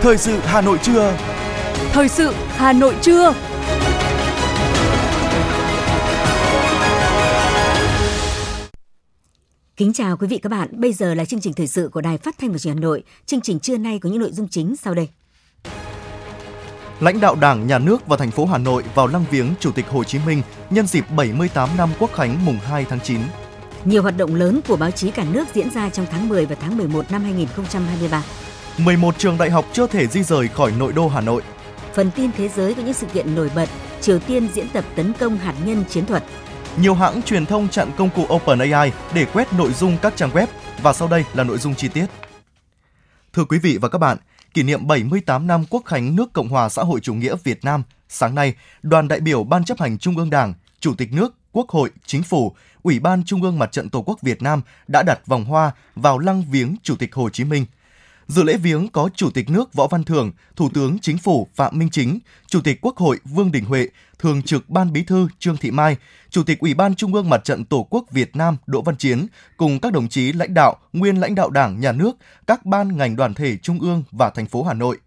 Thời sự Hà Nội trưa. Thời sự Hà Nội trưa. Kính chào quý vị các bạn. Bây giờ là chương trình thời sự của Đài Phát thanh và Truyền hình Hà Nội. Chương trình trưa nay có những nội dung chính sau đây. Lãnh đạo Đảng, Nhà nước và thành phố Hà Nội vào lăng viếng Chủ tịch Hồ Chí Minh nhân dịp 78 năm Quốc khánh mùng 2 tháng 9. Nhiều hoạt động lớn của báo chí cả nước diễn ra trong tháng 10 và tháng 11 năm 2023. 11 trường đại học chưa thể di rời khỏi nội đô Hà Nội. Phần tin thế giới có những sự kiện nổi bật, Triều Tiên diễn tập tấn công hạt nhân chiến thuật. Nhiều hãng truyền thông chặn công cụ OpenAI để quét nội dung các trang web và sau đây là nội dung chi tiết. Thưa quý vị và các bạn, kỷ niệm 78 năm Quốc khánh nước Cộng hòa xã hội chủ nghĩa Việt Nam, sáng nay, đoàn đại biểu Ban chấp hành Trung ương Đảng, Chủ tịch nước, Quốc hội, Chính phủ, Ủy ban Trung ương Mặt trận Tổ quốc Việt Nam đã đặt vòng hoa vào lăng viếng Chủ tịch Hồ Chí Minh. Dự lễ viếng có Chủ tịch nước Võ Văn Thưởng, Thủ tướng Chính phủ Phạm Minh Chính, Chủ tịch Quốc hội Vương Đình Huệ, Thường trực Ban Bí thư Trương Thị Mai, Chủ tịch Ủy ban Trung ương Mặt trận Tổ quốc Việt Nam Đỗ Văn Chiến cùng các đồng chí lãnh đạo, nguyên lãnh đạo Đảng, Nhà nước, các ban ngành đoàn thể Trung ương và thành phố Hà Nội.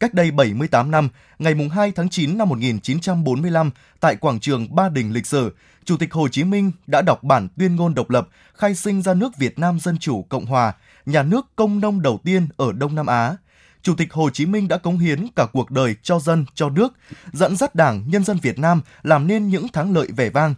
Cách đây 78 năm, ngày 2 tháng 9 năm 1945, tại quảng trường Ba Đình lịch sử, Chủ tịch Hồ Chí Minh đã đọc bản tuyên ngôn độc lập khai sinh ra nước Việt Nam Dân Chủ Cộng Hòa, nhà nước công nông đầu tiên ở Đông Nam Á. Chủ tịch Hồ Chí Minh đã cống hiến cả cuộc đời cho dân, cho nước, dẫn dắt Đảng, nhân dân Việt Nam làm nên những thắng lợi vẻ vang.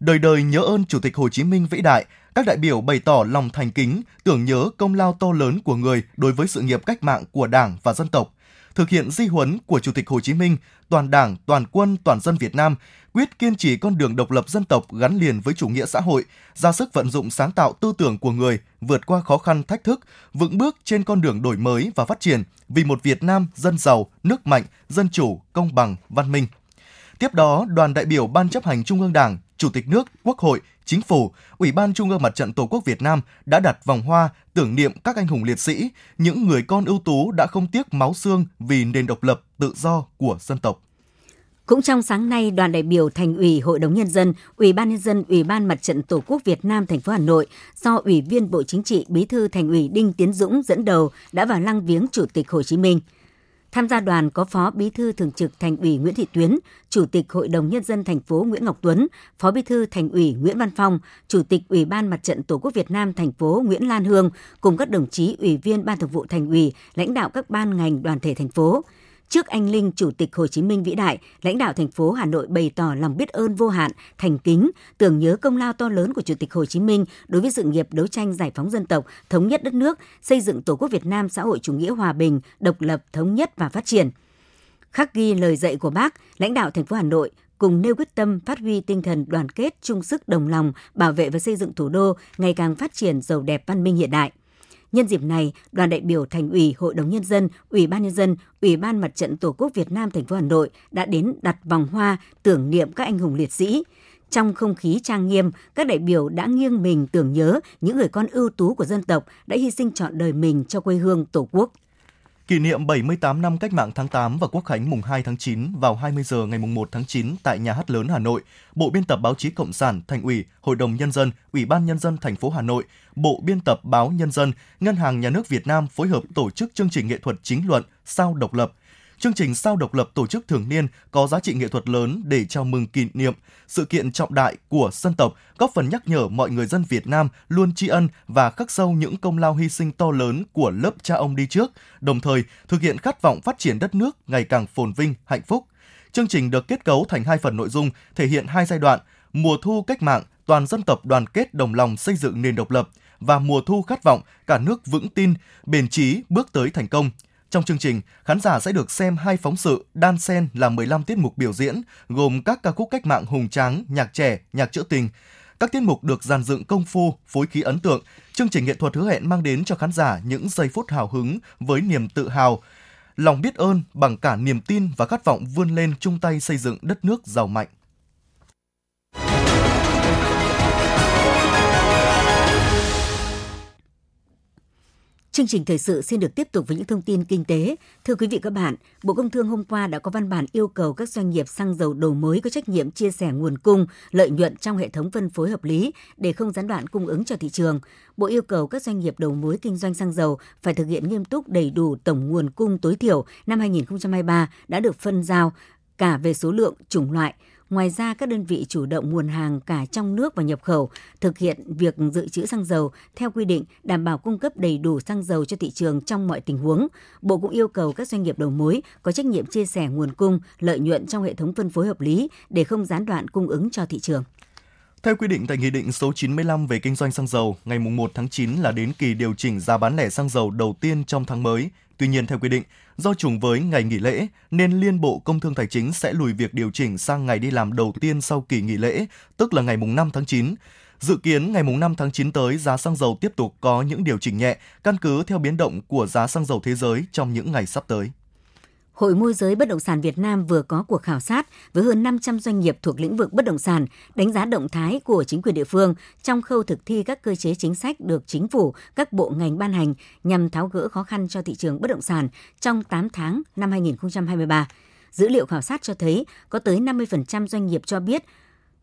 Đời đời nhớ ơn Chủ tịch Hồ Chí Minh vĩ đại, các đại biểu bày tỏ lòng thành kính, tưởng nhớ công lao to lớn của người đối với sự nghiệp cách mạng của Đảng và dân tộc. Thực hiện di huấn của Chủ tịch Hồ Chí Minh, toàn Đảng, toàn quân, toàn dân Việt Nam quyết kiên trì con đường độc lập dân tộc gắn liền với chủ nghĩa xã hội, ra sức vận dụng sáng tạo tư tưởng của người, vượt qua khó khăn thách thức, vững bước trên con đường đổi mới và phát triển vì một Việt Nam dân giàu, nước mạnh, dân chủ, công bằng, văn minh. Tiếp đó, đoàn đại biểu Ban chấp hành Trung ương Đảng, Chủ tịch nước, Quốc hội, Chính phủ, Ủy ban Trung ương Mặt trận Tổ quốc Việt Nam đã đặt vòng hoa tưởng niệm các anh hùng liệt sĩ, những người con ưu tú đã không tiếc máu xương vì nền độc lập, tự do của dân tộc. Cũng trong sáng nay, đoàn đại biểu Thành ủy, Hội đồng nhân dân, Ủy ban nhân dân, Ủy ban Mặt trận Tổ quốc Việt Nam thành phố Hà Nội do Ủy viên Bộ Chính trị, Bí thư Thành ủy Đinh Tiến Dũng dẫn đầu đã vào lăng viếng Chủ tịch Hồ Chí Minh. Tham gia đoàn có Phó Bí thư Thường trực Thành ủy Nguyễn Thị Tuyến, Chủ tịch Hội đồng Nhân dân thành phố Nguyễn Ngọc Tuấn, Phó Bí thư Thành ủy Nguyễn Văn Phong, Chủ tịch Ủy ban Mặt trận Tổ quốc Việt Nam thành phố Nguyễn Lan Hương cùng các đồng chí Ủy viên Ban Thường vụ Thành ủy, lãnh đạo các ban ngành đoàn thể thành phố. Trước anh linh Chủ tịch Hồ Chí Minh vĩ đại, lãnh đạo thành phố Hà Nội bày tỏ lòng biết ơn vô hạn, thành kính, tưởng nhớ công lao to lớn của Chủ tịch Hồ Chí Minh đối với sự nghiệp đấu tranh giải phóng dân tộc, thống nhất đất nước, xây dựng Tổ quốc Việt Nam xã hội chủ nghĩa hòa bình, độc lập, thống nhất và phát triển. Khắc ghi lời dạy của bác, lãnh đạo thành phố Hà Nội cùng nêu quyết tâm phát huy tinh thần đoàn kết, chung sức đồng lòng, bảo vệ và xây dựng thủ đô ngày càng phát triển giàu đẹp văn minh hiện đại. Nhân dịp này, đoàn đại biểu Thành ủy, Hội đồng nhân dân, Ủy ban nhân dân, Ủy ban Mặt trận Tổ quốc Việt Nam thành phố Hà Nội đã đến đặt vòng hoa tưởng niệm các anh hùng liệt sĩ. Trong không khí trang nghiêm, các đại biểu đã nghiêng mình tưởng nhớ những người con ưu tú của dân tộc đã hy sinh trọn đời mình cho quê hương Tổ quốc. Kỷ niệm 78 năm Cách mạng tháng 8 và Quốc khánh mùng 2 tháng 9 vào 20 giờ ngày mùng 1 tháng 9 tại Nhà hát lớn Hà Nội, Bộ Biên tập Báo chí Cộng sản, Thành ủy, Hội đồng Nhân dân, Ủy ban Nhân dân thành phố Hà Nội, Bộ Biên tập Báo Nhân dân, Ngân hàng Nhà nước Việt Nam phối hợp tổ chức chương trình nghệ thuật chính luận Sao độc lập Chương trình Sao độc lập tổ chức thường niên có giá trị nghệ thuật lớn để chào mừng kỷ niệm sự kiện trọng đại của dân tộc, góp phần nhắc nhở mọi người dân Việt Nam luôn tri ân và khắc sâu những công lao hy sinh to lớn của lớp cha ông đi trước, đồng thời thực hiện khát vọng phát triển đất nước ngày càng phồn vinh, hạnh phúc. Chương trình được kết cấu thành hai phần nội dung, thể hiện hai giai đoạn: mùa thu cách mạng, toàn dân tộc đoàn kết đồng lòng xây dựng nền độc lập và mùa thu khát vọng cả nước vững tin, bền chí bước tới thành công. Trong chương trình, khán giả sẽ được xem hai phóng sự đan xen là 15 tiết mục biểu diễn, gồm các ca khúc cách mạng hùng tráng, nhạc trẻ, nhạc trữ tình. Các tiết mục được dàn dựng công phu, phối khí ấn tượng. Chương trình nghệ thuật hứa hẹn mang đến cho khán giả những giây phút hào hứng với niềm tự hào, lòng biết ơn bằng cả niềm tin và khát vọng vươn lên chung tay xây dựng đất nước giàu mạnh. Chương trình thời sự xin được tiếp tục với những thông tin kinh tế. Thưa quý vị các bạn, Bộ Công Thương hôm qua đã có văn bản yêu cầu các doanh nghiệp xăng dầu đầu mối có trách nhiệm chia sẻ nguồn cung, lợi nhuận trong hệ thống phân phối hợp lý để không gián đoạn cung ứng cho thị trường. Bộ yêu cầu các doanh nghiệp đầu mối kinh doanh xăng dầu phải thực hiện nghiêm túc đầy đủ tổng nguồn cung tối thiểu năm 2023 đã được phân giao cả về số lượng, chủng loại, Ngoài ra, các đơn vị chủ động nguồn hàng cả trong nước và nhập khẩu, thực hiện việc dự trữ xăng dầu theo quy định, đảm bảo cung cấp đầy đủ xăng dầu cho thị trường trong mọi tình huống. Bộ cũng yêu cầu các doanh nghiệp đầu mối có trách nhiệm chia sẻ nguồn cung, lợi nhuận trong hệ thống phân phối hợp lý để không gián đoạn cung ứng cho thị trường. Theo quy định tại Nghị định số 95 về kinh doanh xăng dầu, ngày 1 tháng 9 là đến kỳ điều chỉnh giá bán lẻ xăng dầu đầu tiên trong tháng mới. Tuy nhiên, theo quy định, do trùng với ngày nghỉ lễ, nên Liên Bộ Công Thương Tài chính sẽ lùi việc điều chỉnh sang ngày đi làm đầu tiên sau kỳ nghỉ lễ, tức là ngày mùng 5 tháng 9. Dự kiến ngày mùng 5 tháng 9 tới, giá xăng dầu tiếp tục có những điều chỉnh nhẹ, căn cứ theo biến động của giá xăng dầu thế giới trong những ngày sắp tới. Hội môi giới bất động sản Việt Nam vừa có cuộc khảo sát với hơn 500 doanh nghiệp thuộc lĩnh vực bất động sản, đánh giá động thái của chính quyền địa phương trong khâu thực thi các cơ chế chính sách được chính phủ, các bộ ngành ban hành nhằm tháo gỡ khó khăn cho thị trường bất động sản trong 8 tháng năm 2023. Dữ liệu khảo sát cho thấy có tới 50% doanh nghiệp cho biết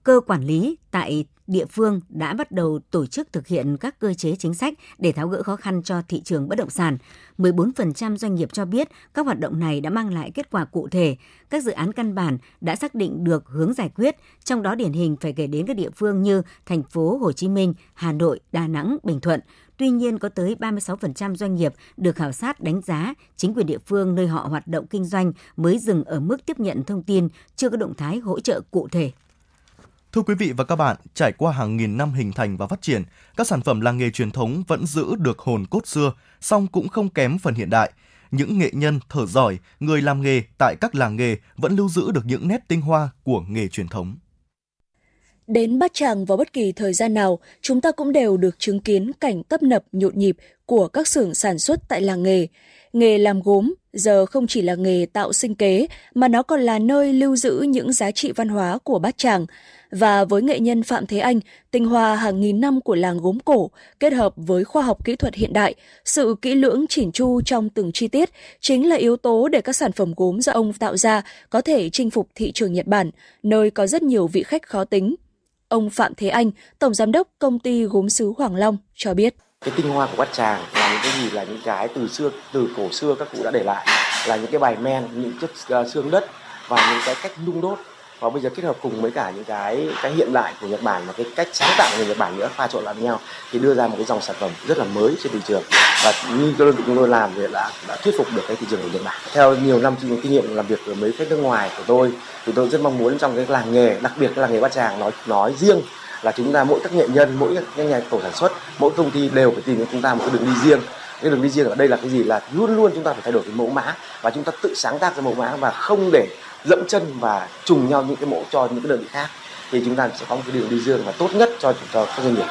cơ quản lý tại địa phương đã bắt đầu tổ chức thực hiện các cơ chế chính sách để tháo gỡ khó khăn cho thị trường bất động sản. 14% doanh nghiệp cho biết các hoạt động này đã mang lại kết quả cụ thể. Các dự án căn bản đã xác định được hướng giải quyết, trong đó điển hình phải kể đến các địa phương như thành phố Hồ Chí Minh, Hà Nội, Đà Nẵng, Bình Thuận. Tuy nhiên, có tới 36% doanh nghiệp được khảo sát đánh giá chính quyền địa phương nơi họ hoạt động kinh doanh mới dừng ở mức tiếp nhận thông tin, chưa có động thái hỗ trợ cụ thể. Thưa quý vị và các bạn, trải qua hàng nghìn năm hình thành và phát triển, các sản phẩm làng nghề truyền thống vẫn giữ được hồn cốt xưa, song cũng không kém phần hiện đại. Những nghệ nhân thở giỏi, người làm nghề tại các làng nghề vẫn lưu giữ được những nét tinh hoa của nghề truyền thống. Đến Bát Tràng vào bất kỳ thời gian nào, chúng ta cũng đều được chứng kiến cảnh tấp nập nhộn nhịp của các xưởng sản xuất tại làng nghề. Nghề làm gốm giờ không chỉ là nghề tạo sinh kế mà nó còn là nơi lưu giữ những giá trị văn hóa của Bát Tràng. Và với nghệ nhân Phạm Thế Anh, tinh hoa hàng nghìn năm của làng gốm cổ kết hợp với khoa học kỹ thuật hiện đại, sự kỹ lưỡng chỉn chu trong từng chi tiết chính là yếu tố để các sản phẩm gốm do ông tạo ra có thể chinh phục thị trường Nhật Bản, nơi có rất nhiều vị khách khó tính. Ông Phạm Thế Anh, Tổng Giám đốc Công ty Gốm sứ Hoàng Long cho biết cái tinh hoa của bát tràng là những cái gì là những cái từ xưa từ cổ xưa các cụ đã để lại là những cái bài men những chất uh, xương đất và những cái cách nung đốt và bây giờ kết hợp cùng với cả những cái cái hiện đại của Nhật Bản và cái cách sáng tạo của người Nhật Bản nữa, pha trộn lại với nhau, thì đưa ra một cái dòng sản phẩm rất là mới trên thị trường. Và như cái đơn vị chúng tôi làm thì đã đã thuyết phục được cái thị trường của Nhật Bản. Theo nhiều năm kinh nghiệm làm việc với mấy khách nước ngoài của tôi, thì tôi rất mong muốn trong cái làng nghề, đặc biệt là làng nghề bát tràng, nói nói riêng là chúng ta mỗi các nghệ nhân, mỗi các nhà tổ sản xuất, mỗi công ty đều phải tìm cho chúng ta một cái đường đi riêng. Cái đường đi riêng ở đây là cái gì là luôn luôn chúng ta phải thay đổi cái mẫu mã và chúng ta tự sáng tác ra mẫu mã và không để dẫm chân và trùng nhau những cái mẫu cho những cái đơn vị khác thì chúng ta sẽ có một cái đường đi riêng và tốt nhất cho cho các doanh nghiệp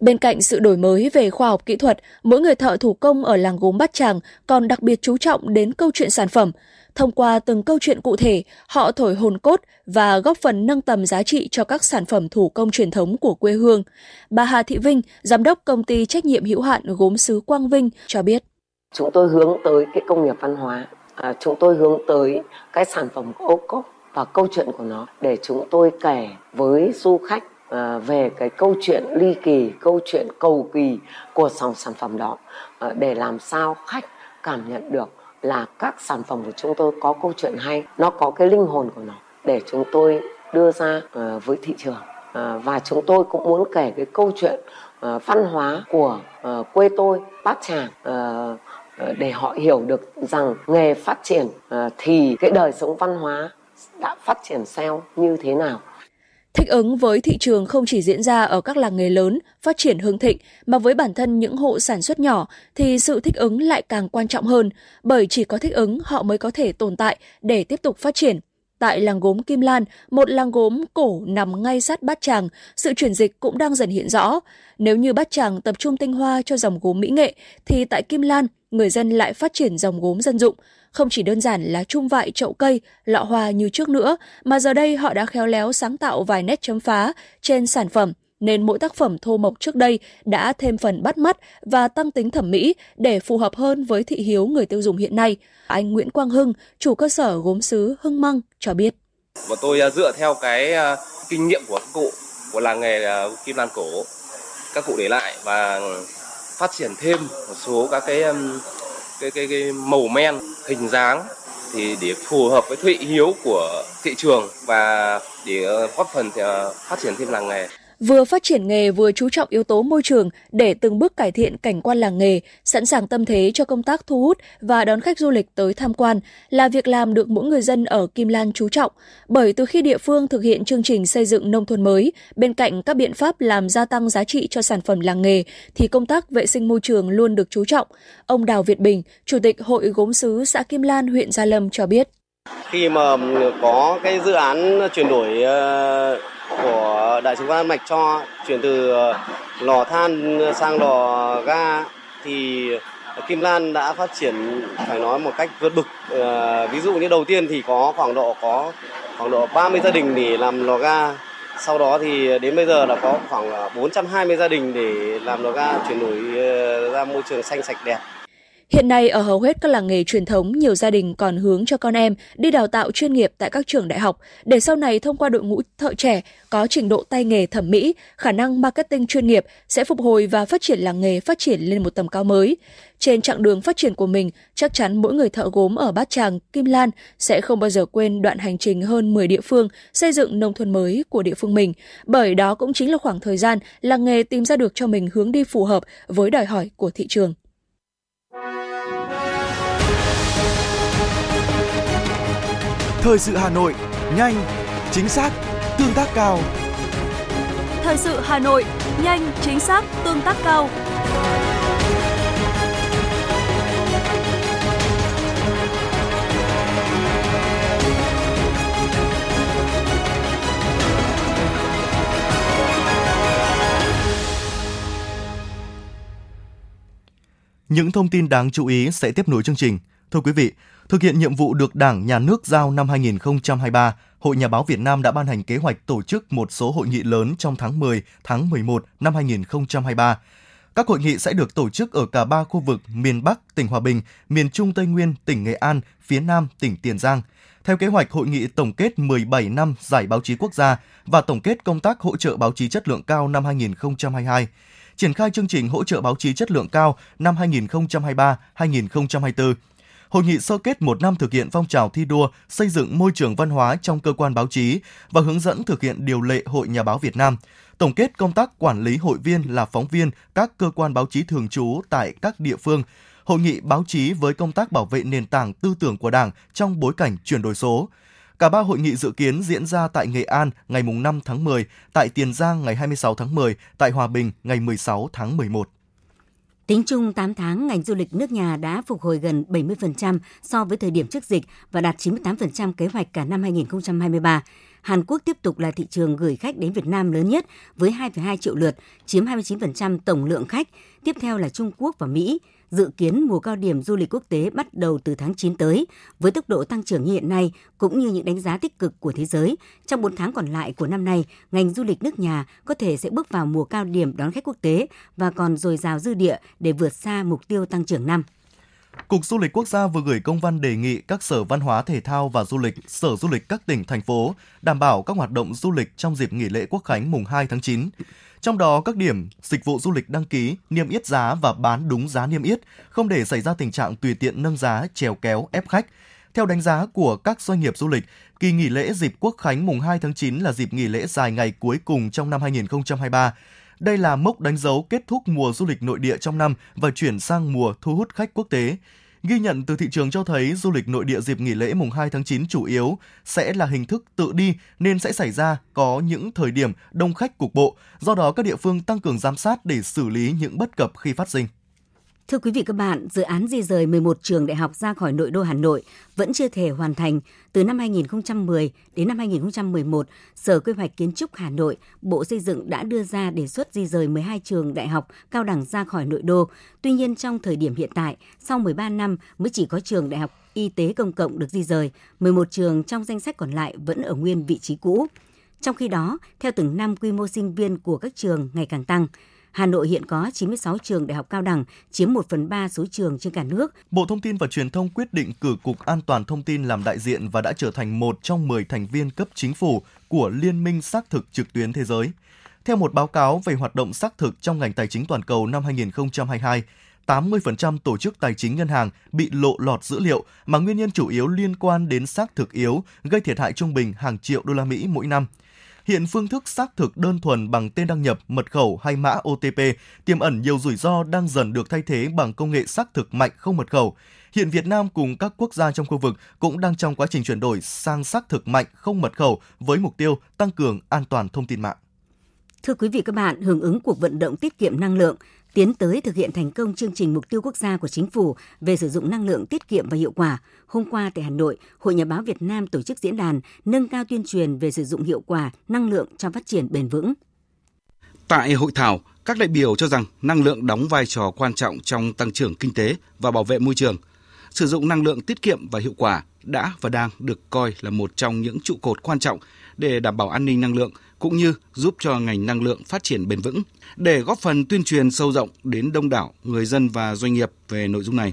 Bên cạnh sự đổi mới về khoa học kỹ thuật, mỗi người thợ thủ công ở làng gốm Bát Tràng còn đặc biệt chú trọng đến câu chuyện sản phẩm. Thông qua từng câu chuyện cụ thể, họ thổi hồn cốt và góp phần nâng tầm giá trị cho các sản phẩm thủ công truyền thống của quê hương. Bà Hà Thị Vinh, giám đốc công ty trách nhiệm hữu hạn gốm sứ Quang Vinh cho biết. Chúng tôi hướng tới cái công nghiệp văn hóa, à, chúng tôi hướng tới cái sản phẩm ô cốp và câu chuyện của nó để chúng tôi kể với du khách à, về cái câu chuyện ly kỳ, câu chuyện cầu kỳ của dòng sản phẩm đó. À, để làm sao khách cảm nhận được là các sản phẩm của chúng tôi có câu chuyện hay nó có cái linh hồn của nó để chúng tôi đưa ra à, với thị trường. À, và chúng tôi cũng muốn kể cái câu chuyện à, văn hóa của à, quê tôi bát tràng. À, Ờ, để họ hiểu được rằng nghề phát triển ờ, thì cái đời sống văn hóa đã phát triển theo như thế nào Thích ứng với thị trường không chỉ diễn ra ở các làng nghề lớn, phát triển hương thịnh, mà với bản thân những hộ sản xuất nhỏ thì sự thích ứng lại càng quan trọng hơn, bởi chỉ có thích ứng họ mới có thể tồn tại để tiếp tục phát triển. Tại làng gốm Kim Lan, một làng gốm cổ nằm ngay sát Bát Tràng, sự chuyển dịch cũng đang dần hiện rõ. Nếu như Bát Tràng tập trung tinh hoa cho dòng gốm mỹ nghệ, thì tại Kim Lan, người dân lại phát triển dòng gốm dân dụng, không chỉ đơn giản là chung vại chậu cây, lọ hoa như trước nữa, mà giờ đây họ đã khéo léo sáng tạo vài nét chấm phá trên sản phẩm nên mỗi tác phẩm thô mộc trước đây đã thêm phần bắt mắt và tăng tính thẩm mỹ để phù hợp hơn với thị hiếu người tiêu dùng hiện nay. Anh Nguyễn Quang Hưng, chủ cơ sở gốm sứ Hưng Măng cho biết. Và tôi à, dựa theo cái à, kinh nghiệm của các cụ của làng nghề à, kim lan cổ các cụ để lại và phát triển thêm một số các cái um, cái cái, cái màu men hình dáng thì để phù hợp với thị hiếu của thị trường và để uh, góp phần thì phát triển thêm làng nghề vừa phát triển nghề vừa chú trọng yếu tố môi trường để từng bước cải thiện cảnh quan làng nghề, sẵn sàng tâm thế cho công tác thu hút và đón khách du lịch tới tham quan là việc làm được mỗi người dân ở Kim Lan chú trọng. Bởi từ khi địa phương thực hiện chương trình xây dựng nông thôn mới, bên cạnh các biện pháp làm gia tăng giá trị cho sản phẩm làng nghề, thì công tác vệ sinh môi trường luôn được chú trọng. Ông Đào Việt Bình, Chủ tịch Hội gốm sứ xã Kim Lan, huyện Gia Lâm cho biết. Khi mà có cái dự án chuyển đổi ờ, của đại sứ quán mạch cho chuyển từ ờ, lò than sang lò ga thì Kim Lan đã phát triển phải nói một cách vượt bực. À, ví dụ như đầu tiên thì có khoảng độ có khoảng độ 30 gia đình để làm lò ga. Sau đó thì đến bây giờ là có khoảng ờ, 420 gia đình để làm lò ga chuyển đổi ra môi trường xanh sạch đẹp. Hiện nay ở hầu hết các làng nghề truyền thống, nhiều gia đình còn hướng cho con em đi đào tạo chuyên nghiệp tại các trường đại học để sau này thông qua đội ngũ thợ trẻ có trình độ tay nghề thẩm mỹ, khả năng marketing chuyên nghiệp sẽ phục hồi và phát triển làng nghề phát triển lên một tầm cao mới. Trên chặng đường phát triển của mình, chắc chắn mỗi người thợ gốm ở Bát Tràng, Kim Lan sẽ không bao giờ quên đoạn hành trình hơn 10 địa phương xây dựng nông thôn mới của địa phương mình, bởi đó cũng chính là khoảng thời gian làng nghề tìm ra được cho mình hướng đi phù hợp với đòi hỏi của thị trường. Thời sự Hà Nội, nhanh, chính xác, tương tác cao. Thời sự Hà Nội, nhanh, chính xác, tương tác cao. Những thông tin đáng chú ý sẽ tiếp nối chương trình. Thưa quý vị, Thực hiện nhiệm vụ được Đảng, Nhà nước giao năm 2023, Hội Nhà báo Việt Nam đã ban hành kế hoạch tổ chức một số hội nghị lớn trong tháng 10, tháng 11 năm 2023. Các hội nghị sẽ được tổ chức ở cả ba khu vực miền Bắc, tỉnh Hòa Bình, miền Trung Tây Nguyên, tỉnh Nghệ An, phía Nam, tỉnh Tiền Giang. Theo kế hoạch, hội nghị tổng kết 17 năm Giải báo chí quốc gia và tổng kết công tác hỗ trợ báo chí chất lượng cao năm 2022 triển khai chương trình hỗ trợ báo chí chất lượng cao năm 2023-2024 hội nghị sơ kết một năm thực hiện phong trào thi đua xây dựng môi trường văn hóa trong cơ quan báo chí và hướng dẫn thực hiện điều lệ Hội Nhà báo Việt Nam, tổng kết công tác quản lý hội viên là phóng viên các cơ quan báo chí thường trú tại các địa phương, hội nghị báo chí với công tác bảo vệ nền tảng tư tưởng của Đảng trong bối cảnh chuyển đổi số. Cả ba hội nghị dự kiến diễn ra tại Nghệ An ngày 5 tháng 10, tại Tiền Giang ngày 26 tháng 10, tại Hòa Bình ngày 16 tháng 11. Tính chung 8 tháng, ngành du lịch nước nhà đã phục hồi gần 70% so với thời điểm trước dịch và đạt 98% kế hoạch cả năm 2023. Hàn Quốc tiếp tục là thị trường gửi khách đến Việt Nam lớn nhất với 2,2 triệu lượt, chiếm 29% tổng lượng khách. Tiếp theo là Trung Quốc và Mỹ dự kiến mùa cao điểm du lịch quốc tế bắt đầu từ tháng 9 tới. Với tốc độ tăng trưởng như hiện nay, cũng như những đánh giá tích cực của thế giới, trong 4 tháng còn lại của năm nay, ngành du lịch nước nhà có thể sẽ bước vào mùa cao điểm đón khách quốc tế và còn dồi dào dư địa để vượt xa mục tiêu tăng trưởng năm. Cục Du lịch Quốc gia vừa gửi công văn đề nghị các sở văn hóa thể thao và du lịch, sở du lịch các tỉnh, thành phố đảm bảo các hoạt động du lịch trong dịp nghỉ lễ Quốc khánh mùng 2 tháng 9. Trong đó, các điểm dịch vụ du lịch đăng ký, niêm yết giá và bán đúng giá niêm yết, không để xảy ra tình trạng tùy tiện nâng giá, trèo kéo, ép khách. Theo đánh giá của các doanh nghiệp du lịch, kỳ nghỉ lễ dịp Quốc khánh mùng 2 tháng 9 là dịp nghỉ lễ dài ngày cuối cùng trong năm 2023. Đây là mốc đánh dấu kết thúc mùa du lịch nội địa trong năm và chuyển sang mùa thu hút khách quốc tế. Ghi nhận từ thị trường cho thấy du lịch nội địa dịp nghỉ lễ mùng 2 tháng 9 chủ yếu sẽ là hình thức tự đi nên sẽ xảy ra có những thời điểm đông khách cục bộ. Do đó, các địa phương tăng cường giám sát để xử lý những bất cập khi phát sinh. Thưa quý vị các bạn, dự án di rời 11 trường đại học ra khỏi nội đô Hà Nội vẫn chưa thể hoàn thành. Từ năm 2010 đến năm 2011, Sở Quy hoạch Kiến trúc Hà Nội, Bộ Xây dựng đã đưa ra đề xuất di rời 12 trường đại học cao đẳng ra khỏi nội đô. Tuy nhiên trong thời điểm hiện tại, sau 13 năm mới chỉ có trường đại học y tế công cộng được di rời, 11 trường trong danh sách còn lại vẫn ở nguyên vị trí cũ. Trong khi đó, theo từng năm quy mô sinh viên của các trường ngày càng tăng. Hà Nội hiện có 96 trường đại học cao đẳng, chiếm 1 phần 3 số trường trên cả nước. Bộ Thông tin và Truyền thông quyết định cử Cục An toàn Thông tin làm đại diện và đã trở thành một trong 10 thành viên cấp chính phủ của Liên minh xác thực trực tuyến thế giới. Theo một báo cáo về hoạt động xác thực trong ngành tài chính toàn cầu năm 2022, 80% tổ chức tài chính ngân hàng bị lộ lọt dữ liệu mà nguyên nhân chủ yếu liên quan đến xác thực yếu, gây thiệt hại trung bình hàng triệu đô la Mỹ mỗi năm. Hiện phương thức xác thực đơn thuần bằng tên đăng nhập, mật khẩu hay mã OTP tiềm ẩn nhiều rủi ro đang dần được thay thế bằng công nghệ xác thực mạnh không mật khẩu. Hiện Việt Nam cùng các quốc gia trong khu vực cũng đang trong quá trình chuyển đổi sang xác thực mạnh không mật khẩu với mục tiêu tăng cường an toàn thông tin mạng. Thưa quý vị các bạn, hưởng ứng cuộc vận động tiết kiệm năng lượng, tiến tới thực hiện thành công chương trình mục tiêu quốc gia của chính phủ về sử dụng năng lượng tiết kiệm và hiệu quả. Hôm qua tại Hà Nội, Hội Nhà báo Việt Nam tổ chức diễn đàn nâng cao tuyên truyền về sử dụng hiệu quả năng lượng cho phát triển bền vững. Tại hội thảo, các đại biểu cho rằng năng lượng đóng vai trò quan trọng trong tăng trưởng kinh tế và bảo vệ môi trường. Sử dụng năng lượng tiết kiệm và hiệu quả đã và đang được coi là một trong những trụ cột quan trọng để đảm bảo an ninh năng lượng cũng như giúp cho ngành năng lượng phát triển bền vững. Để góp phần tuyên truyền sâu rộng đến đông đảo người dân và doanh nghiệp về nội dung này,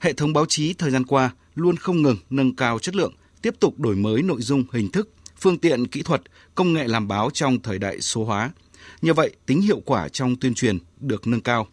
hệ thống báo chí thời gian qua luôn không ngừng nâng cao chất lượng, tiếp tục đổi mới nội dung, hình thức, phương tiện kỹ thuật, công nghệ làm báo trong thời đại số hóa. Như vậy, tính hiệu quả trong tuyên truyền được nâng cao.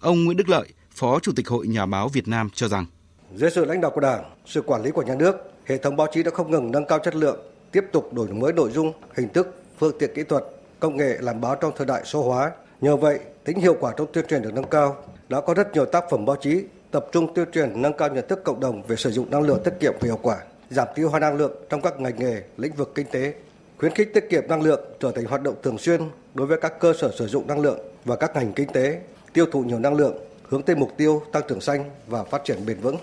Ông Nguyễn Đức Lợi, Phó Chủ tịch Hội Nhà báo Việt Nam cho rằng dưới sự lãnh đạo của Đảng, sự quản lý của nhà nước, hệ thống báo chí đã không ngừng nâng cao chất lượng, tiếp tục đổi mới nội dung, hình thức, phương tiện kỹ thuật, công nghệ làm báo trong thời đại số hóa. Nhờ vậy, tính hiệu quả trong tuyên truyền được nâng cao. Đã có rất nhiều tác phẩm báo chí tập trung tuyên truyền nâng cao nhận thức cộng đồng về sử dụng năng lượng tiết kiệm và hiệu quả, giảm tiêu hao năng lượng trong các ngành nghề, lĩnh vực kinh tế, khuyến khích tiết kiệm năng lượng trở thành hoạt động thường xuyên đối với các cơ sở sử dụng năng lượng và các ngành kinh tế, tiêu thụ nhiều năng lượng, hướng tới mục tiêu tăng trưởng xanh và phát triển bền vững.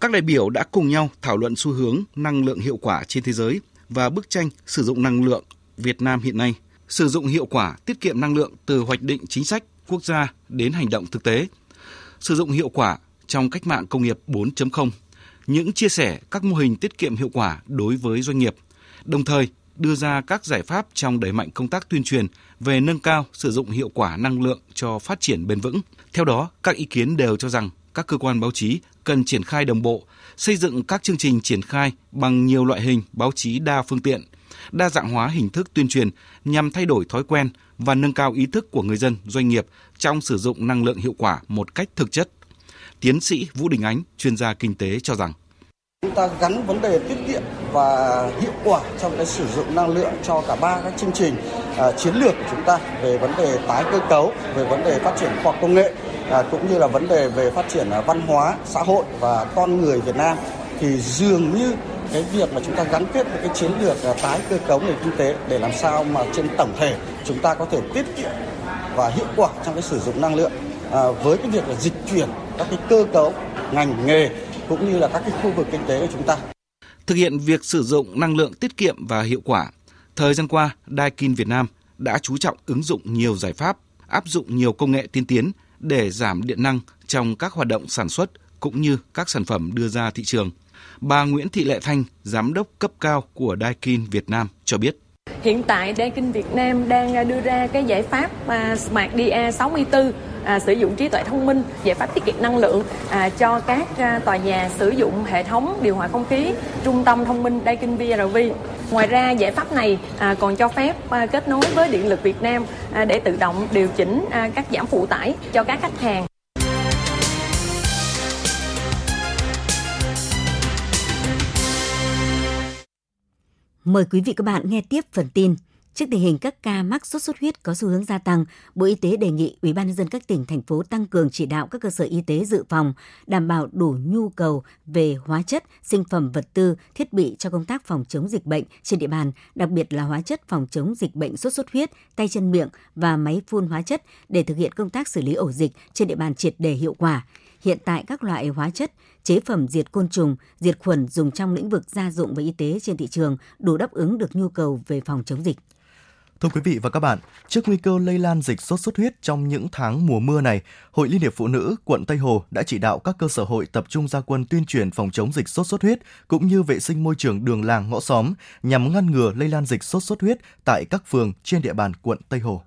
Các đại biểu đã cùng nhau thảo luận xu hướng năng lượng hiệu quả trên thế giới và bức tranh sử dụng năng lượng Việt Nam hiện nay, sử dụng hiệu quả tiết kiệm năng lượng từ hoạch định chính sách quốc gia đến hành động thực tế, sử dụng hiệu quả trong cách mạng công nghiệp 4.0, những chia sẻ các mô hình tiết kiệm hiệu quả đối với doanh nghiệp, đồng thời đưa ra các giải pháp trong đẩy mạnh công tác tuyên truyền về nâng cao sử dụng hiệu quả năng lượng cho phát triển bền vững. Theo đó, các ý kiến đều cho rằng các cơ quan báo chí cần triển khai đồng bộ, xây dựng các chương trình triển khai bằng nhiều loại hình báo chí đa phương tiện, đa dạng hóa hình thức tuyên truyền nhằm thay đổi thói quen và nâng cao ý thức của người dân, doanh nghiệp trong sử dụng năng lượng hiệu quả một cách thực chất. Tiến sĩ Vũ Đình Ánh, chuyên gia kinh tế cho rằng Chúng ta gắn vấn đề tiết kiệm và hiệu quả trong cái sử dụng năng lượng cho cả ba các chương trình à, chiến lược của chúng ta về vấn đề tái cơ cấu, về vấn đề phát triển khoa học công nghệ à, cũng như là vấn đề về phát triển à, văn hóa, xã hội và con người Việt Nam thì dường như cái việc mà chúng ta gắn kết với cái chiến lược à, tái cơ cấu nền kinh tế để làm sao mà trên tổng thể chúng ta có thể tiết kiệm và hiệu quả trong cái sử dụng năng lượng à, với cái việc là dịch chuyển các cái cơ cấu ngành nghề cũng như là các cái khu vực kinh tế của chúng ta. Thực hiện việc sử dụng năng lượng tiết kiệm và hiệu quả, thời gian qua, Daikin Việt Nam đã chú trọng ứng dụng nhiều giải pháp, áp dụng nhiều công nghệ tiên tiến để giảm điện năng trong các hoạt động sản xuất cũng như các sản phẩm đưa ra thị trường. Bà Nguyễn Thị Lệ Thanh, giám đốc cấp cao của Daikin Việt Nam cho biết. Hiện tại Daikin Việt Nam đang à, đưa ra cái giải pháp à, Smart DA 64 à, sử dụng trí tuệ thông minh, giải pháp tiết kiệm năng lượng à, cho các à, tòa nhà sử dụng hệ thống điều hòa không khí, trung tâm thông minh Daikin VRV. Ngoài ra giải pháp này à, còn cho phép à, kết nối với Điện lực Việt Nam à, để tự động điều chỉnh à, các giảm phụ tải cho các khách hàng. Mời quý vị các bạn nghe tiếp phần tin. Trước tình hình các ca mắc sốt xuất huyết có xu hướng gia tăng, Bộ Y tế đề nghị Ủy ban nhân dân các tỉnh thành phố tăng cường chỉ đạo các cơ sở y tế dự phòng, đảm bảo đủ nhu cầu về hóa chất, sinh phẩm vật tư, thiết bị cho công tác phòng chống dịch bệnh trên địa bàn, đặc biệt là hóa chất phòng chống dịch bệnh sốt xuất huyết, tay chân miệng và máy phun hóa chất để thực hiện công tác xử lý ổ dịch trên địa bàn triệt đề hiệu quả. Hiện tại các loại hóa chất, chế phẩm diệt côn trùng, diệt khuẩn dùng trong lĩnh vực gia dụng và y tế trên thị trường đủ đáp ứng được nhu cầu về phòng chống dịch. Thưa quý vị và các bạn, trước nguy cơ lây lan dịch sốt xuất huyết trong những tháng mùa mưa này, Hội Liên hiệp Phụ nữ quận Tây Hồ đã chỉ đạo các cơ sở hội tập trung gia quân tuyên truyền phòng chống dịch sốt xuất huyết cũng như vệ sinh môi trường đường làng ngõ xóm nhằm ngăn ngừa lây lan dịch sốt xuất huyết tại các phường trên địa bàn quận Tây Hồ.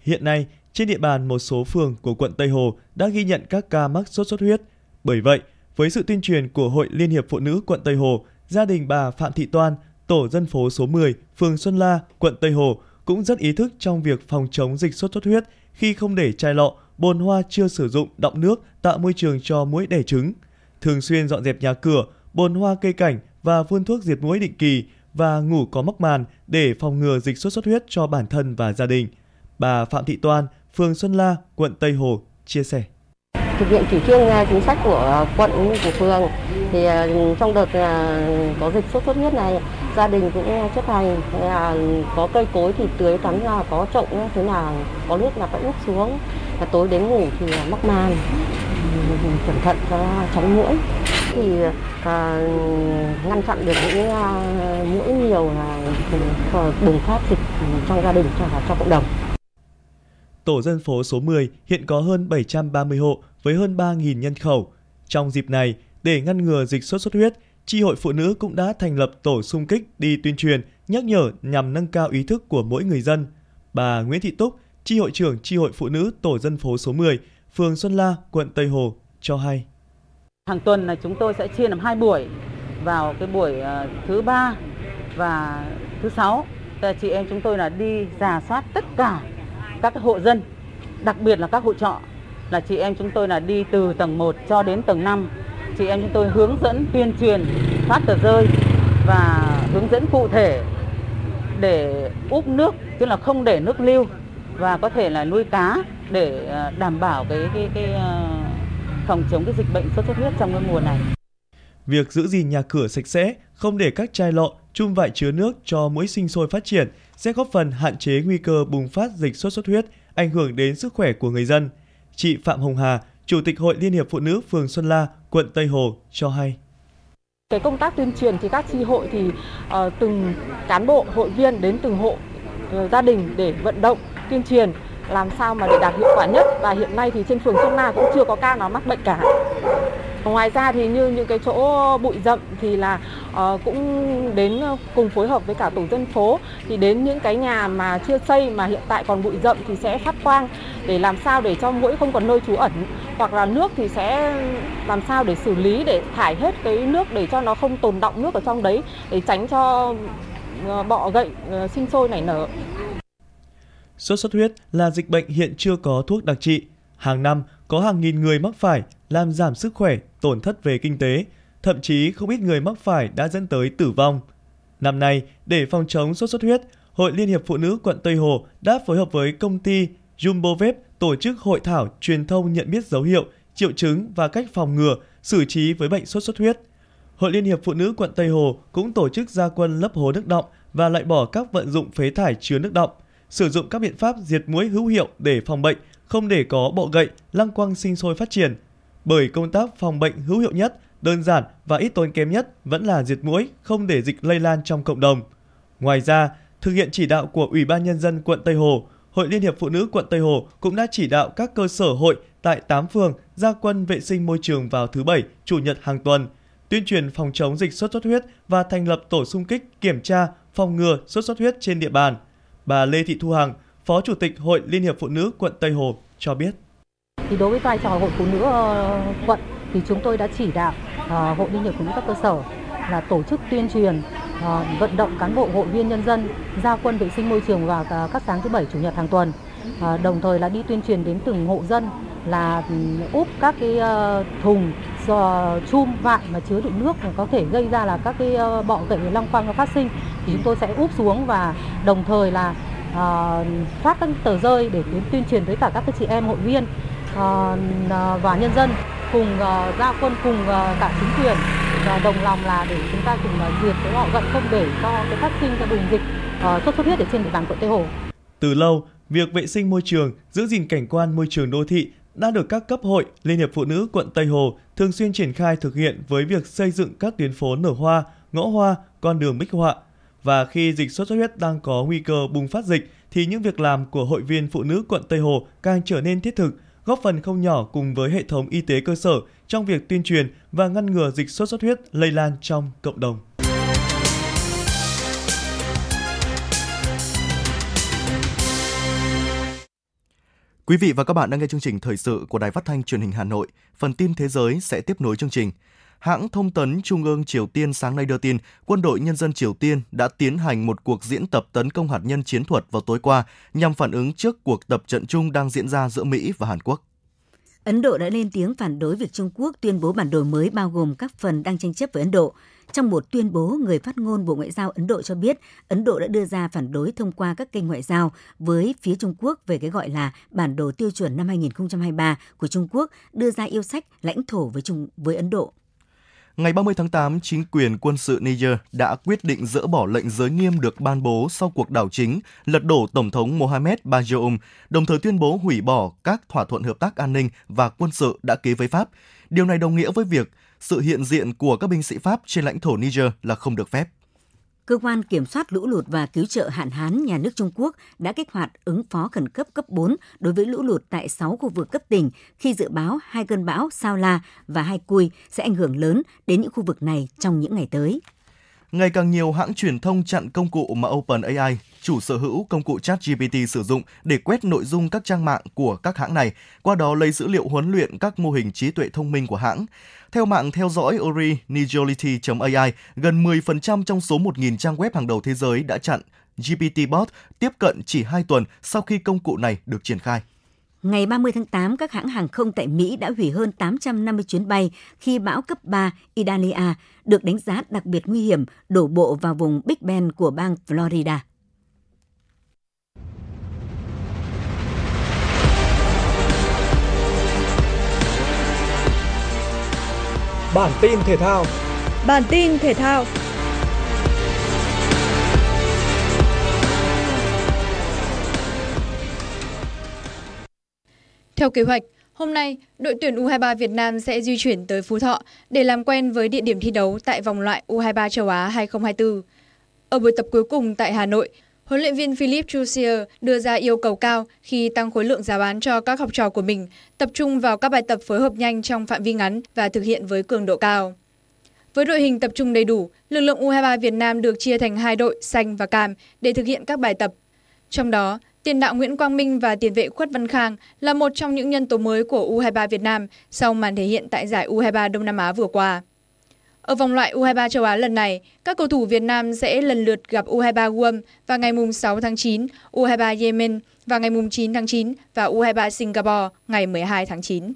Hiện nay, trên địa bàn một số phường của quận Tây Hồ đã ghi nhận các ca mắc sốt xuất huyết. Bởi vậy, với sự tuyên truyền của Hội Liên hiệp Phụ nữ quận Tây Hồ, gia đình bà Phạm Thị Toan tổ dân phố số 10, phường Xuân La, quận Tây Hồ cũng rất ý thức trong việc phòng chống dịch sốt xuất huyết khi không để chai lọ, bồn hoa chưa sử dụng đọng nước tạo môi trường cho muỗi đẻ trứng. Thường xuyên dọn dẹp nhà cửa, bồn hoa cây cảnh và phun thuốc diệt muỗi định kỳ và ngủ có mắc màn để phòng ngừa dịch sốt xuất huyết cho bản thân và gia đình. Bà Phạm Thị Toan, phường Xuân La, quận Tây Hồ chia sẻ thực hiện chủ trương à, chính sách của quận của phường. Thì à, trong đợt à, có dịch sốt xuất huyết này gia đình cũng chấp hành là có cây cối thì tưới tắm là có trộn thế nào có nước là phải úp xuống. Và tối đến ngủ thì mắc màn cẩn thận cho tránh mũi. Thì à, ngăn chặn được những à, mũi nhiều là bùng phát dịch trong gia đình cho cho cộng đồng. Tổ dân phố số 10 hiện có hơn 730 hộ với hơn 3.000 nhân khẩu. Trong dịp này, để ngăn ngừa dịch sốt xuất huyết, Tri hội Phụ nữ cũng đã thành lập tổ xung kích đi tuyên truyền, nhắc nhở nhằm nâng cao ý thức của mỗi người dân. Bà Nguyễn Thị Túc, Tri hội trưởng Tri hội Phụ nữ Tổ dân phố số 10, phường Xuân La, quận Tây Hồ cho hay. Hàng tuần là chúng tôi sẽ chia làm hai buổi, vào cái buổi ờ, thứ ba và thứ sáu. Chị em chúng tôi là đi giả soát tất cả các hộ dân, đặc biệt là các hộ trọ là chị em chúng tôi là đi từ tầng 1 cho đến tầng 5. Chị em chúng tôi hướng dẫn tuyên truyền phát tờ rơi và hướng dẫn cụ thể để úp nước tức là không để nước lưu và có thể là nuôi cá để à, đảm bảo cái cái cái à, phòng chống cái dịch bệnh sốt xuất huyết trong cái mùa này. Việc giữ gìn nhà cửa sạch sẽ, không để các chai lọ, chung vại chứa nước cho mũi sinh sôi phát triển sẽ góp phần hạn chế nguy cơ bùng phát dịch sốt xuất huyết, ảnh hưởng đến sức khỏe của người dân. Chị Phạm Hồng Hà, Chủ tịch Hội Liên hiệp Phụ nữ phường Xuân La, quận Tây Hồ cho hay. Cái công tác tuyên truyền thì các tri hội thì uh, từng cán bộ hội viên đến từng hộ uh, gia đình để vận động tuyên truyền làm sao mà để đạt hiệu quả nhất và hiện nay thì trên phường Xuân La cũng chưa có ca nào mắc bệnh cả. Ngoài ra thì như những cái chỗ bụi rậm thì là uh, cũng đến ờ, cùng phối hợp với cả tổ dân phố thì đến những cái nhà mà chưa xây mà hiện tại còn bụi rậm thì sẽ phát quang để làm sao để cho mũi không còn nơi trú ẩn hoặc là nước thì sẽ làm sao để xử lý để thải hết cái nước để cho nó không tồn động nước ở trong đấy để tránh cho ờ, bọ gậy sinh sôi nảy nở. Sốt xuất huyết là dịch bệnh hiện chưa có thuốc đặc trị. Hàng năm có hàng nghìn người mắc phải làm giảm sức khỏe, tổn thất về kinh tế, thậm chí không ít người mắc phải đã dẫn tới tử vong. Năm nay, để phòng chống sốt xuất huyết, Hội Liên hiệp Phụ nữ quận Tây Hồ đã phối hợp với công ty Jumbovep tổ chức hội thảo truyền thông nhận biết dấu hiệu, triệu chứng và cách phòng ngừa, xử trí với bệnh sốt xuất huyết. Hội Liên hiệp Phụ nữ quận Tây Hồ cũng tổ chức gia quân lấp hố nước động và loại bỏ các vận dụng phế thải chứa nước động, sử dụng các biện pháp diệt muối hữu hiệu để phòng bệnh, không để có bọ gậy, lăng quăng sinh sôi phát triển. Bởi công tác phòng bệnh hữu hiệu nhất, đơn giản và ít tốn kém nhất vẫn là diệt mũi không để dịch lây lan trong cộng đồng. Ngoài ra, thực hiện chỉ đạo của Ủy ban Nhân dân quận Tây Hồ, Hội Liên hiệp Phụ nữ quận Tây Hồ cũng đã chỉ đạo các cơ sở hội tại 8 phường gia quân vệ sinh môi trường vào thứ Bảy, Chủ nhật hàng tuần, tuyên truyền phòng chống dịch sốt xuất huyết và thành lập tổ xung kích kiểm tra, phòng ngừa sốt xuất huyết trên địa bàn. Bà Lê Thị Thu Hằng, Phó Chủ tịch Hội Liên hiệp Phụ nữ quận Tây Hồ cho biết. Thì đối với vai trò Hội Phụ nữ ờ, quận thì chúng tôi đã chỉ đạo ờ, Hội Liên hiệp Phụ nữ các cơ sở là tổ chức tuyên truyền ờ, vận động cán bộ, hội viên nhân dân ra quân vệ sinh môi trường vào các sáng thứ bảy, chủ nhật hàng tuần đồng thời là đi tuyên truyền đến từng hộ dân là ừ, úp các cái thùng do chum, vại mà chứa đựng nước có thể gây ra là các cái bọ gậy long quăng phát sinh thì chúng tôi sẽ úp xuống và đồng thời là uh, phát các tờ rơi để đến tuyên truyền với cả các chị em hội viên uh, và nhân dân cùng uh, ra quân cùng uh, cả chính quyền và đồng lòng là để chúng ta cùng uh, diệt cái bọ gậy không để cho cái phát sinh ra bùng dịch uh, xuất huyết ở trên địa bàn quận Tây Hồ. Từ lâu, việc vệ sinh môi trường, giữ gìn cảnh quan môi trường đô thị đã được các cấp hội Liên hiệp Phụ nữ quận Tây Hồ thường xuyên triển khai thực hiện với việc xây dựng các tuyến phố nở hoa, ngõ hoa, con đường bích họa. Và khi dịch sốt xuất huyết đang có nguy cơ bùng phát dịch thì những việc làm của hội viên phụ nữ quận Tây Hồ càng trở nên thiết thực, góp phần không nhỏ cùng với hệ thống y tế cơ sở trong việc tuyên truyền và ngăn ngừa dịch sốt xuất huyết lây lan trong cộng đồng. Quý vị và các bạn đang nghe chương trình thời sự của Đài Phát thanh Truyền hình Hà Nội. Phần tin thế giới sẽ tiếp nối chương trình. Hãng thông tấn Trung ương Triều Tiên sáng nay đưa tin, quân đội nhân dân Triều Tiên đã tiến hành một cuộc diễn tập tấn công hạt nhân chiến thuật vào tối qua nhằm phản ứng trước cuộc tập trận chung đang diễn ra giữa Mỹ và Hàn Quốc. Ấn Độ đã lên tiếng phản đối việc Trung Quốc tuyên bố bản đồ mới bao gồm các phần đang tranh chấp với Ấn Độ. Trong một tuyên bố, người phát ngôn Bộ Ngoại giao Ấn Độ cho biết Ấn Độ đã đưa ra phản đối thông qua các kênh ngoại giao với phía Trung Quốc về cái gọi là bản đồ tiêu chuẩn năm 2023 của Trung Quốc đưa ra yêu sách lãnh thổ với Trung với Ấn Độ. Ngày 30 tháng 8, chính quyền quân sự Niger đã quyết định dỡ bỏ lệnh giới nghiêm được ban bố sau cuộc đảo chính lật đổ Tổng thống Mohamed Bazoum, đồng thời tuyên bố hủy bỏ các thỏa thuận hợp tác an ninh và quân sự đã ký với Pháp. Điều này đồng nghĩa với việc sự hiện diện của các binh sĩ Pháp trên lãnh thổ Niger là không được phép. Cơ quan Kiểm soát lũ lụt và cứu trợ hạn hán nhà nước Trung Quốc đã kích hoạt ứng phó khẩn cấp cấp 4 đối với lũ lụt tại 6 khu vực cấp tỉnh khi dự báo hai cơn bão Sao La và Hai Cui sẽ ảnh hưởng lớn đến những khu vực này trong những ngày tới. Ngày càng nhiều hãng truyền thông chặn công cụ mà OpenAI, chủ sở hữu công cụ ChatGPT sử dụng để quét nội dung các trang mạng của các hãng này, qua đó lấy dữ liệu huấn luyện các mô hình trí tuệ thông minh của hãng. Theo mạng theo dõi Ori Nigility.ai, gần 10% trong số 1.000 trang web hàng đầu thế giới đã chặn GPT Bot tiếp cận chỉ 2 tuần sau khi công cụ này được triển khai. Ngày 30 tháng 8, các hãng hàng không tại Mỹ đã hủy hơn 850 chuyến bay khi bão cấp 3 Idalia được đánh giá đặc biệt nguy hiểm đổ bộ vào vùng Big Bend của bang Florida. Bản tin thể thao Bản tin thể thao Theo kế hoạch, hôm nay, đội tuyển U23 Việt Nam sẽ di chuyển tới Phú Thọ để làm quen với địa điểm thi đấu tại vòng loại U23 châu Á 2024. Ở buổi tập cuối cùng tại Hà Nội, huấn luyện viên Philip Chusier đưa ra yêu cầu cao khi tăng khối lượng giá bán cho các học trò của mình, tập trung vào các bài tập phối hợp nhanh trong phạm vi ngắn và thực hiện với cường độ cao. Với đội hình tập trung đầy đủ, lực lượng U23 Việt Nam được chia thành hai đội xanh và cam để thực hiện các bài tập. Trong đó, tiền đạo Nguyễn Quang Minh và tiền vệ Khuất Văn Khang là một trong những nhân tố mới của U23 Việt Nam sau màn thể hiện tại giải U23 Đông Nam Á vừa qua. Ở vòng loại U23 châu Á lần này, các cầu thủ Việt Nam sẽ lần lượt gặp U23 Guam vào ngày 6 tháng 9, U23 Yemen vào ngày 9 tháng 9 và U23 Singapore ngày 12 tháng 9.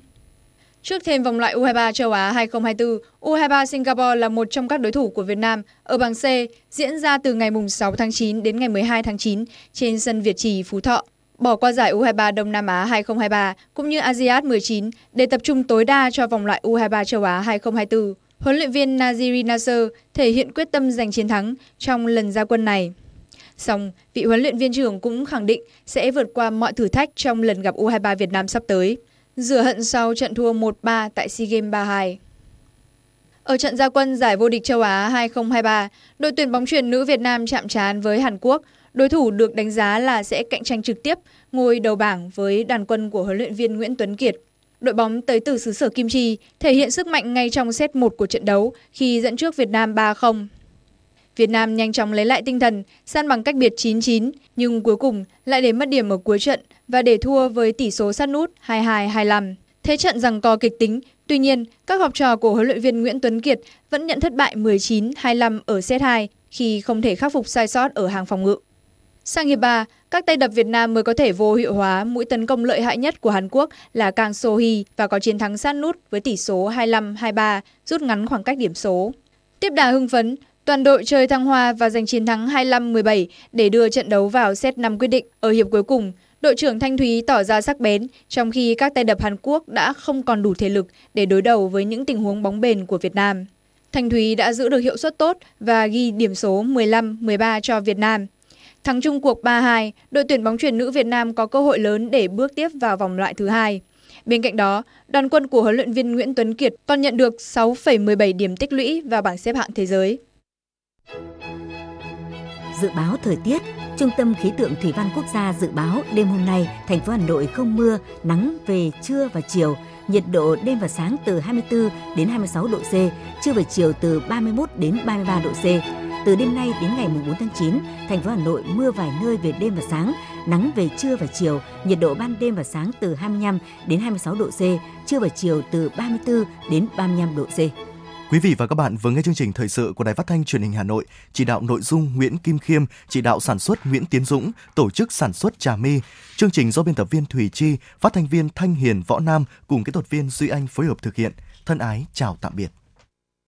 Trước thêm vòng loại U23 châu Á 2024, U23 Singapore là một trong các đối thủ của Việt Nam ở bảng C diễn ra từ ngày 6 tháng 9 đến ngày 12 tháng 9 trên sân Việt Trì, Phú Thọ. Bỏ qua giải U23 Đông Nam Á 2023 cũng như ASEAN 19 để tập trung tối đa cho vòng loại U23 châu Á 2024. Huấn luyện viên Naziri Nasser thể hiện quyết tâm giành chiến thắng trong lần ra quân này. Song, vị huấn luyện viên trưởng cũng khẳng định sẽ vượt qua mọi thử thách trong lần gặp U23 Việt Nam sắp tới rửa hận sau trận thua 1-3 tại SEA Games 32. Ở trận gia quân giải vô địch châu Á 2023, đội tuyển bóng chuyền nữ Việt Nam chạm trán với Hàn Quốc. Đối thủ được đánh giá là sẽ cạnh tranh trực tiếp ngôi đầu bảng với đàn quân của huấn luyện viên Nguyễn Tuấn Kiệt. Đội bóng tới từ xứ sở Kim Chi thể hiện sức mạnh ngay trong set 1 của trận đấu khi dẫn trước Việt Nam 3-0. Việt Nam nhanh chóng lấy lại tinh thần, san bằng cách biệt 9-9, nhưng cuối cùng lại để mất điểm ở cuối trận và để thua với tỷ số sát nút 22-25. Thế trận rằng co kịch tính, tuy nhiên, các học trò của huấn luyện viên Nguyễn Tuấn Kiệt vẫn nhận thất bại 19-25 ở set 2 khi không thể khắc phục sai sót ở hàng phòng ngự. Sang hiệp 3, các tay đập Việt Nam mới có thể vô hiệu hóa mũi tấn công lợi hại nhất của Hàn Quốc là Kang So Hee và có chiến thắng sát nút với tỷ số 25-23, rút ngắn khoảng cách điểm số. Tiếp đà hưng phấn, Toàn đội chơi thăng hoa và giành chiến thắng 25-17 để đưa trận đấu vào set 5 quyết định. Ở hiệp cuối cùng, đội trưởng Thanh Thúy tỏ ra sắc bén, trong khi các tay đập Hàn Quốc đã không còn đủ thể lực để đối đầu với những tình huống bóng bền của Việt Nam. Thanh Thúy đã giữ được hiệu suất tốt và ghi điểm số 15-13 cho Việt Nam. Thắng chung cuộc 3-2, đội tuyển bóng chuyền nữ Việt Nam có cơ hội lớn để bước tiếp vào vòng loại thứ hai. Bên cạnh đó, đoàn quân của huấn luyện viên Nguyễn Tuấn Kiệt còn nhận được 6,17 điểm tích lũy vào bảng xếp hạng thế giới. Dự báo thời tiết, Trung tâm Khí tượng Thủy văn Quốc gia dự báo đêm hôm nay thành phố Hà Nội không mưa, nắng về trưa và chiều, nhiệt độ đêm và sáng từ 24 đến 26 độ C, trưa và chiều từ 31 đến 33 độ C. Từ đêm nay đến ngày 4 tháng 9, thành phố Hà Nội mưa vài nơi về đêm và sáng, nắng về trưa và chiều, nhiệt độ ban đêm và sáng từ 25 đến 26 độ C, trưa và chiều từ 34 đến 35 độ C. Quý vị và các bạn vừa nghe chương trình thời sự của Đài Phát thanh Truyền hình Hà Nội, chỉ đạo nội dung Nguyễn Kim Khiêm, chỉ đạo sản xuất Nguyễn Tiến Dũng, tổ chức sản xuất Trà Mi. Chương trình do biên tập viên Thủy Chi, phát thanh viên Thanh Hiền Võ Nam cùng kỹ thuật viên Duy Anh phối hợp thực hiện. Thân ái chào tạm biệt.